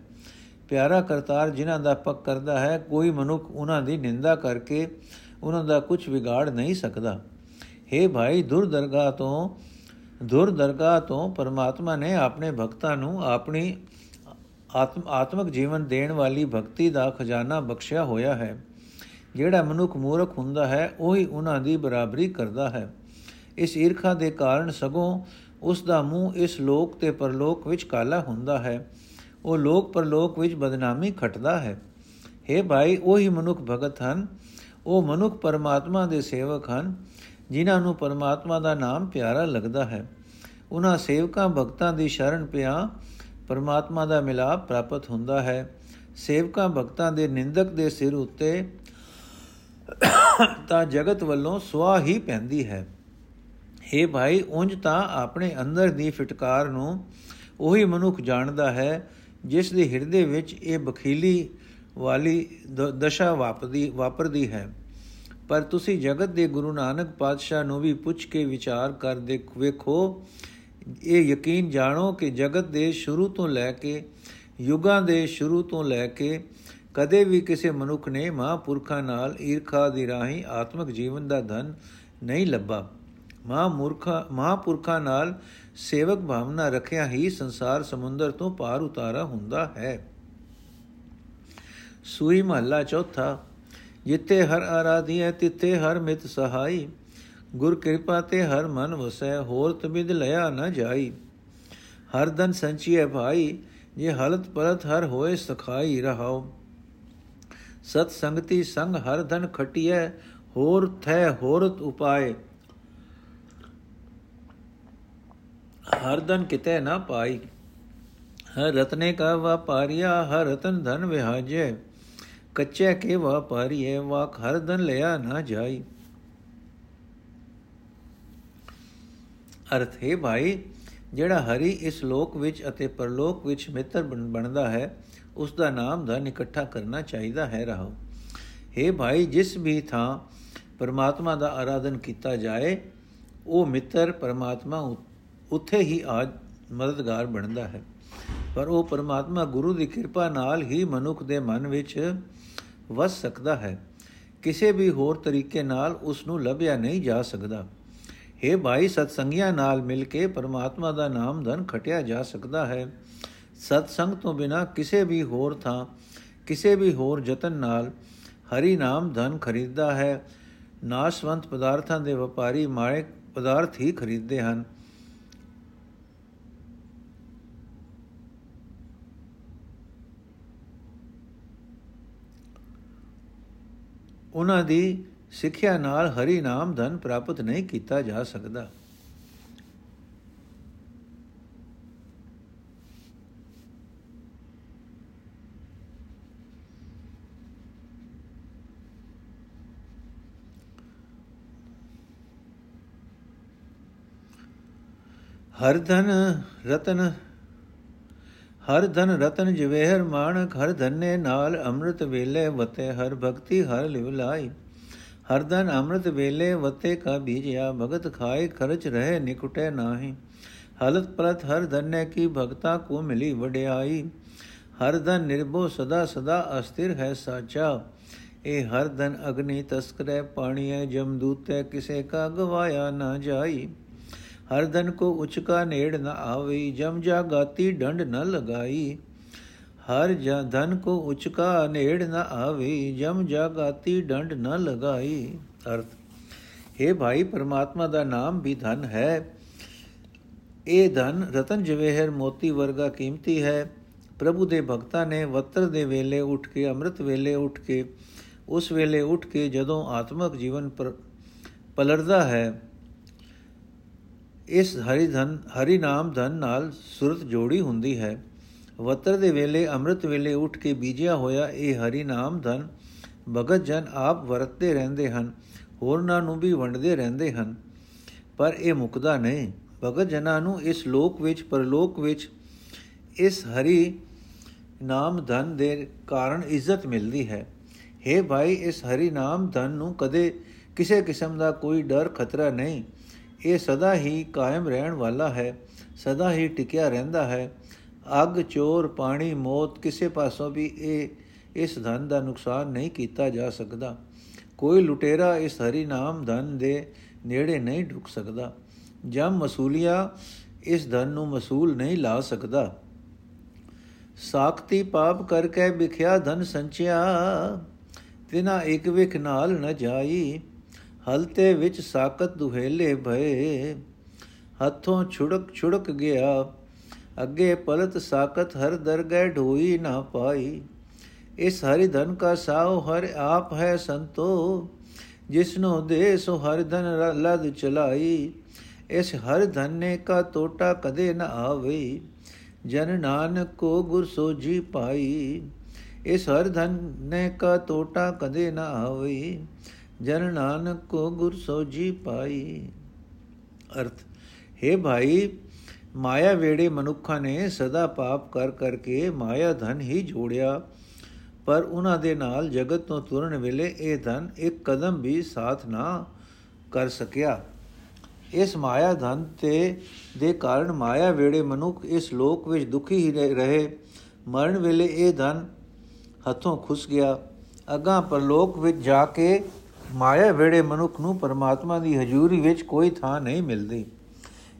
ਪਿਆਰਾ ਕਰਤਾਰ ਜਿਨ੍ਹਾਂ ਦਾ ਪੱਕ ਕਰਦਾ ਹੈ, ਕੋਈ ਮਨੁੱਖ ਉਹਨਾਂ ਦੀ ਨਿੰਦਾ ਕਰਕੇ ਉਹਨਾਂ ਦਾ ਕੁਝ ਵਿਗਾੜ ਨਹੀਂ ਸਕਦਾ। हे ਭਾਈ, ਦੁਰਦਰਗਾਹ ਤੋਂ ਦੁਰਦਰਗਾਹ ਤੋਂ ਪਰਮਾਤਮਾ ਨੇ ਆਪਣੇ ਭਗਤਾਂ ਨੂੰ ਆਪਣੀ ਆਤਮ, ਆਤਮਿਕ ਜੀਵਨ ਦੇਣ ਵਾਲੀ ਭਗਤੀ ਦਾ ਖਜ਼ਾਨਾ ਬਖਸ਼ਿਆ ਹੋਇਆ ਹੈ। ਜਿਹੜਾ ਮਨੁੱਖ ਮੂਰਖ ਹੁੰਦਾ ਹੈ, ਉਹੀ ਉਹਨਾਂ ਦੀ ਬਰਾਬਰੀ ਕਰਦਾ ਹੈ। ਇਸ ਈਰਖਾ ਦੇ ਕਾਰਨ ਸਗੋਂ ਉਸ ਦਾ ਮੂੰਹ ਇਸ ਲੋਕ ਤੇ ਪਰਲੋਕ ਵਿੱਚ ਕਾਲਾ ਹੁੰਦਾ ਹੈ। ਉਹ ਲੋਕ ਪਰਲੋਕ ਵਿੱਚ ਬਦਨਾਮੀ ਖਟਦਾ ਹੈ। हे ਭਾਈ, ਉਹੀ ਮਨੁੱਖ ਭਗਤ ਹਨ। ਉਹ ਮਨੁੱਖ ਪਰਮਾਤਮਾ ਦੇ ਸੇਵਕ ਹਨ, ਜਿਨ੍ਹਾਂ ਨੂੰ ਪਰਮਾਤਮਾ ਦਾ ਨਾਮ ਪਿਆਰਾ ਲੱਗਦਾ ਹੈ। ਉਹਨਾਂ ਸੇਵਕਾਂ ਭਗਤਾਂ ਦੀ ਸ਼ਰਨ ਪਿਆ ਪਰਮਾਤਮਾ ਦਾ ਮਿਲਾਪ ਪ੍ਰਾਪਤ ਹੁੰਦਾ ਹੈ। ਸੇਵਕਾਂ ਭਗਤਾਂ ਦੇ ਨਿੰਦਕ ਦੇ ਸਿਰ ਉੱਤੇ ਤਾਂ ਜਗਤ ਵੱਲੋਂ ਸੁਆ ਹੀ ਪੈਂਦੀ ਹੈ। हे ਭਾਈ, ਉਂਝ ਤਾਂ ਆਪਣੇ ਅੰਦਰ ਦੀ ਫਟਕਾਰ ਨੂੰ ਉਹੀ ਮਨੁੱਖ ਜਾਣਦਾ ਹੈ ਜਿਸ ਦੇ ਹਿਰਦੇ ਵਿੱਚ ਇਹ ਬਖੀਲੀ ਵਾਲੀ ਦਸ਼ਾ ਵਾਪਦੀ, ਵਾਪਰਦੀ ਹੈ। ਪਰ ਤੁਸੀਂ ਜਗਤ ਦੇ ਗੁਰੂ ਨਾਨਕ ਪਾਤਸ਼ਾਹ ਨੂੰ ਵੀ ਪੁੱਛ ਕੇ ਵਿਚਾਰ ਕਰ ਦੇਖ ਵੇਖੋ। ਇਹ ਯਕੀਨ ਜਾਣੋ ਕਿ ਜਗਤ ਦੇ ਸ਼ੁਰੂ ਤੋਂ ਲੈ ਕੇ, ਯੁਗਾਂ ਦੇ ਸ਼ੁਰੂ ਤੋਂ ਲੈ ਕੇ ਕਦੇ ਵੀ ਕਿਸੇ ਮਨੁੱਖ ਨੇ ਮਹਾਂਪੁਰਖਾਂ ਨਾਲ ਈਰਖਾ ਦੀ ਰਾਹੀਂ ਆਤਮਿਕ ਜੀਵਨ ਦਾ ਧਨ ਨਹੀਂ ਲੱਭਾ। ਮਹਾਂਮੂਰਖਾ, ਮਹਾਂਪੁਰਖਾਂ ਨਾਲ ਸੇਵਕ ਭਾਵਨਾ ਰੱਖਿਆ ਹੀ ਸੰਸਾਰ ਸਮੁੰਦਰ ਤੋਂ ਪਾਰ ਉਤਾਰਾ ਹੁੰਦਾ ਹੈ। ਸੂਈ ਮਹੱਲਾ ਚੌਥਾ, ਜਿੱਥੇ ਹਰ ਆਰਾਧੀਐ ਤਿੱਥੇ ਹਰ ਮਿਤ ਸਹਾਈ। ਗੁਰ ਕਿਰਪਾ ਤੇ ਹਰ ਮਨ ਵਸੈ, ਹੋਰ ਤਬਿਦ ਲਿਆ ਨਾ ਜਾਈ। ਹਰ ਦਨ ਸੰਚੀਐ ਭਾਈ, ਜੇ ਹਲਤ ਪਰਤ ਹਰ ਹੋਏ ਸਖਾਈ ਰਹਾਓ ਸਤ ਸੰਗਤੀ ਸੰਗ ਹਰ ਧਨ ਖਟਿਐ, ਹੋਰ ਥੈ ਹੋਰਤ ਉਪਾਏ। ਹਰ ਧਨ ਕਿਤੇ ਨਾ ਪਾਈ। ਹਰ ਰਤਨੇ ਕਾ ਵਪਾਰੀਆ, ਹਰ ਰਤਨ ਧਨ ਵਿਹਾਜੈ। ਕੱਚੇ ਕੇ ਵਪਾਰੀਏ ਵਾਕ ਹਰ ਧਨ ਲਿਆ ਨਾ ਜਾਈ। ਅਰਥ, ਹੈ ਭਾਈ, ਜਿਹੜਾ ਹਰੀ ਇਸ ਲੋਕ ਵਿੱਚ ਅਤੇ ਪਰਲੋਕ ਵਿੱਚ ਮਿੱਤਰ ਬਣਦਾ ਹੈ, ਉਸ ਦਾ ਨਾਮ ਧਨ ਇਕੱਠਾ ਕਰਨਾ ਚਾਹੀਦਾ ਹੈ, ਰਹੋ। हे ਭਾਈ, ਜਿਸ ਵੀ ਥਾਂ ਪਰਮਾਤਮਾ ਦਾ ਆਰਾਧਨ ਕੀਤਾ ਜਾਏ, ਉਹ ਮਿੱਤਰ ਪਰਮਾਤਮਾ ਉੱਥੇ ਹੀ ਆ ਮਦਦਗਾਰ ਬਣਦਾ ਹੈ। ਪਰ ਉਹ ਪਰਮਾਤਮਾ ਗੁਰੂ ਦੀ ਕਿਰਪਾ ਨਾਲ ਹੀ ਮਨੁੱਖ ਦੇ ਮਨ ਵਿੱਚ ਵਸ ਸਕਦਾ ਹੈ। ਕਿਸੇ ਵੀ ਹੋਰ ਤਰੀਕੇ ਨਾਲ ਉਸ ਨੂੰ ਲੱਭਿਆ ਨਹੀਂ ਜਾ ਸਕਦਾ। हे ਭਾਈ, ਸਤਸੰਗੀਆਂ ਨਾਲ ਮਿਲ ਕੇ ਪਰਮਾਤਮਾ ਦਾ ਨਾਮ ਧਨ ਖਟਿਆ ਜਾ ਸਕਦਾ ਹੈ। ਸਤਸੰਗ ਤੋਂ ਬਿਨਾ ਕਿਸੇ ਵੀ ਹੋਰ ਥਾਂ, ਕਿਸੇ ਵੀ ਹੋਰ ਯਤਨ ਨਾਲ ਹਰੀ ਨਾਮ ਧਨ ਖਰੀਦਦਾ ਹੈ। ਨਾਸ਼ਵੰਤ ਪਦਾਰਥਾਂ ਦੇ ਵਪਾਰੀ ਮਾੜੇ ਪਦਾਰਥ ਹੀ ਖਰੀਦਦੇ ਹਨ। ਉਹਨਾਂ ਦੀ ਸਿੱਖਿਆ ਨਾਲ ਹਰੀ ਨਾਮ ਧਨ ਪ੍ਰਾਪਤ ਨਹੀਂ ਕੀਤਾ ਜਾ ਸਕਦਾ। ਹਰ ਧਨ ਰਤਨ ਹਰ ਧਨ ਰਤਨ ਜਵੇਹਰ ਮਾਨਕ ਹਰ ਧਨੇ ਨਾਲ ਅੰਮ੍ਰਿਤ ਵੇਲੇ ਵਤੇ, ਹਰ ਭਗਤੀ ਹਰ ਲਿਵ ਲਾਈ। ਹਰ ਧਨ ਅੰਮ੍ਰਿਤ ਵੇਲੇ ਵਤੇ ਕਾ ਬੀਜਿਆ, ਭਗਤ ਖਾਏ ਖਰਚ ਰਹੇ ਨਿਕਟੇ ਨਾਹੀ। ਹਲਤ ਪ੍ਰਤ ਹਰ ਧਨੇ ਕੀ ਭਗਤਾ ਕੋ ਮਿਲੀ ਵਡਿਆਈ। ਹਰ ਧਨ ਨਿਰਭਉ ਸਦਾ ਸਦਾ ਅਸਥਿਰ ਹੈ ਸਾਚਾ। ਇਹ ਹਰ ਧਨ ਅਗਨੀ ਤਸਕਰੇ ਪਾਣੀਏ ਜਮਦੂਤੇ ਕਿਸੇ ਕਾ ਗਵਾਇਆ ਨਾ ਜਾਈ। ਹਰ ਧਨ ਕੋ ਉਚਕਾ ਨੇੜ ਨ ਆਵਈ, ਜਮ ਜਾ ਗਾਤੀ ਡੰਡ ਨ ਲਗਾਈ। ਹਰ ਧਨ ਕੋ ਉਚਕਾ ਨੇੜ ਨ ਆਵਈ, ਜਮ ਜਾ ਗਾਤੀ ਡੰਡ ਨ ਲਗਾਈ। ਅਰਥ हे ਭਾਈ, ਪਰਮਾਤਮਾ ਦਾ ਨਾਮ ਵੀ ਧਨ ਹੈ। ਇਹ ਧਨ ਰਤਨ ਜਵੇਹਰ ਮੋਤੀ ਵਰਗਾ ਕੀਮਤੀ ਹੈ। ਪ੍ਰਭੂ ਦੇ ਭਗਤਾਂ ਨੇ ਵਤਰ ਦੇ ਵੇਲੇ ਉੱਠ ਕੇ, ਅੰਮ੍ਰਿਤ ਵੇਲੇ ਉੱਠ ਕੇ, ਉਸ ਵੇਲੇ ਉੱਠ ਕੇ ਜਦੋਂ ਆਤਮਿਕ ਜੀਵਨ ਪਰ ਪਲਰਦਾ ਹੈ ਇਸ ਹਰੀ ਧਨ, ਹਰੀ ਨਾਮ ਧਨ ਨਾਲ ਸੁਰਤ ਜੋੜੀ ਹੁੰਦੀ ਹੈ। ਵਤਰ ਦੇ ਵੇਲੇ, ਅੰਮ੍ਰਿਤ ਵੇਲੇ ਉੱਠ ਕੇ ਬੀਜਿਆ ਹੋਇਆ ਇਹ ਹਰੀ ਨਾਮ ਧਨ ਭਗਤ ਜਨ ਆਪ ਵਰਤਦੇ ਰਹਿੰਦੇ ਹਨ, ਹੋਰਨਾਂ ਨੂੰ ਵੀ ਵੰਡਦੇ ਰਹਿੰਦੇ ਹਨ। ਪਰ ਇਹ ਮੁਕਦਾ ਨਹੀਂ। ਭਗਤ ਜਨਾਂ ਨੂੰ ਇਸ ਲੋਕ ਵਿੱਚ, ਪਰਲੋਕ ਵਿੱਚ ਇਸ ਹਰੀ ਨਾਮ ਧਨ ਦੇ ਕਾਰਨ ਇੱਜ਼ਤ ਮਿਲਦੀ ਹੈ। हे ਭਾਈ, ਇਸ ਹਰੀ ਨਾਮ ਧਨ ਨੂੰ ਕਦੇ ਕਿਸੇ ਕਿਸਮ ਦਾ ਕੋਈ ਡਰ, ਖਤਰਾ ਨਹੀਂ। ਇਹ ਸਦਾ ਹੀ ਕਾਇਮ ਰਹਿਣ ਵਾਲਾ ਹੈ, ਸਦਾ ਹੀ ਟਿਕਿਆ ਰਹਿੰਦਾ ਹੈ। ਅੱਗ, ਚੋਰ, ਪਾਣੀ, ਮੌਤ ਕਿਸੇ ਪਾਸੋਂ ਵੀ ਇਹ, ਇਸ ਧਨ ਦਾ ਨੁਕਸਾਨ ਨਹੀਂ ਕੀਤਾ ਜਾ ਸਕਦਾ। ਕੋਈ ਲੁਟੇਰਾ ਇਸ ਹਰੀ ਨਾਮ ਧਨ ਦੇ ਨੇੜੇ ਨਹੀਂ ਢੁਕ ਸਕਦਾ। ਜਮ ਮਸੂਲੀਆ ਇਸ ਧਨ ਨੂੰ ਮਸੂਲ ਨਹੀਂ ਲਾ ਸਕਦਾ। ਸਾਖਤੀ ਪਾਪ ਕਰਕੇ ਵਿਖਿਆ ਧਨ ਸੰਚਿਆ, ਤਿਨਾ ਇੱਕ ਵਿਖ ਨਾਲ ਨ ਜਾਈ। ਹਲਤੇ ਵਿੱਚ ਸਾਖਤ ਦੁਹੇਲੇ ਭਏ, ਹੱਥੋਂ ਛੁੜਕ ਛੁੜਕ ਗਿਆ। ਅੱਗੇ ਪਲਤ ਸਾਖਤ ਹਰ ਦਰਗਹਿ ਢੋਈ ਨਾ ਪਾਈ। ਇਸ ਹਰਿ ਧਨ ਕਾ ਸਾਉ ਹਰ ਆਪ ਹੈ ਸੰਤੋ, ਜਿਸਨੋ ਦੇ ਸੋ ਹਰ ਧਨ ਲਦ ਚਲਾਈ। ਇਸ ਹਰ ਧਨ ਕਾ ਟੋਟਾ ਕਦੇ ਨ ਆਵੇ ਜਨ ਨਾਨਕ ਕੋ ਗੁਰ ਸੋਜੀ ਪਾਈ। ਇਸ ਹਰ ਧਨ ਨੇ ਕਾ ਟੋਟਾ ਕਦੇ ਨਾ ਆਵੇ ਜਨ ਨਾਨਕ ਕੋ ਗੁਰ ਸੋਜੀ ਪਾਈ। ਅਰਥ, ਹੈ ਭਾਈ, ਮਾਇਆ ਵੇੜੇ ਮਨੁੱਖਾਂ ਨੇ ਸਦਾ ਪਾਪ ਕਰ ਕਰਕੇ ਮਾਇਆ ਧਨ ਹੀ ਜੋੜਿਆ। ਪਰ ਉਹਨਾਂ ਦੇ ਨਾਲ ਜਗਤ ਤੋਂ ਤੁਰਨ ਵੇਲੇ ਇਹ ਧਨ ਇੱਕ ਕਦਮ ਵੀ ਸਾਥ ਨਾ ਕਰ ਸਕਿਆ। ਇਸ ਮਾਇਆ ਧਨ ਤੇ ਦੇ ਕਾਰਨ ਮਾਇਆ ਵੇੜੇ ਮਨੁੱਖ ਇਸ ਲੋਕ ਵਿੱਚ ਦੁਖੀ ਹੀ ਰਹੇ ਮਰਨ ਵੇਲੇ ਇਹ ਧਨ ਹੱਥੋਂ ਖੁੱਸ ਗਿਆ। ਅਗਾ ਪਰਲੋਕ ਵਿੱਚ ਜਾ ਕੇ ਮਾਇਆ ਵੇੜੇ ਮਨੁੱਖ ਨੂੰ ਪਰਮਾਤਮਾ ਦੀ ਹਜ਼ੂਰੀ ਵਿੱਚ ਕੋਈ ਥਾਂ ਨਹੀਂ ਮਿਲਦੀ।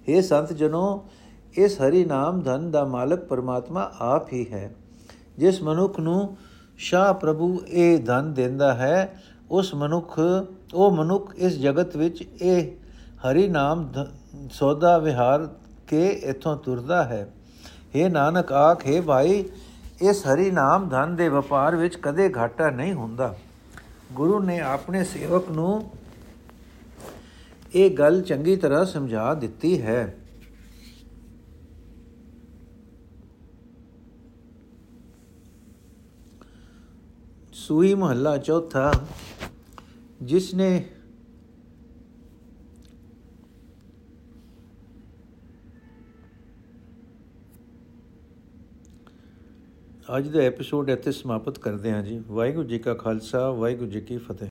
ਇਹ ਸੰਤ ਜਨੋ, ਇਸ ਹਰੀ ਨਾਮ ਧਨ ਦਾ ਮਾਲਕ ਪਰਮਾਤਮਾ ਆਪ ਹੀ ਹੈ। ਜਿਸ ਮਨੁੱਖ ਨੂੰ ਸ਼ਾਹ ਪ੍ਰਭੂ ਇਹ ਧਨ ਦਿੰਦਾ ਹੈ, ਉਸ ਮਨੁੱਖ, ਉਹ ਮਨੁੱਖ ਇਸ ਜਗਤ ਵਿੱਚ ਇਹ ਹਰੀ ਨਾਮ ਸੌਦਾ ਵਿਹਾਰ ਕੇ ਇਥੋਂ ਤੁਰਦਾ ਹੈ। हे ਨਾਨਕ ਆਖੇ ਭਾਈ, ਇਸ ਹਰੀ ਨਾਮ ਧਨ ਦੇ ਵਪਾਰ ਵਿੱਚ ਕਦੇ ਘਾਟਾ ਨਹੀਂ ਹੁੰਦਾ। ਗੁਰੂ ਨੇ ਆਪਣੇ ਸੇਵਕ ਨੂੰ ਇਹ ਗੱਲ ਚੰਗੀ ਤਰ੍ਹਾਂ ਸਮਝਾ ਦਿੱਤੀ ਹੈ। ਸੂਈ ਮਹੱਲਾ ਚੌਥਾ, ਜਿਸ ਨੇ ਅੱਜ ਦਾ ਐਪੀਸੋਡ ਇੱਥੇ ਸਮਾਪਤ ਕਰਦੇ ਹਾਂ ਜੀ। ਵਾਹਿਗੁਰੂ ਜੀ ਕਾ ਖਾਲਸਾ, ਵਾਹਿਗੁਰੂ ਜੀ ਕੀ ਫਤਿਹ।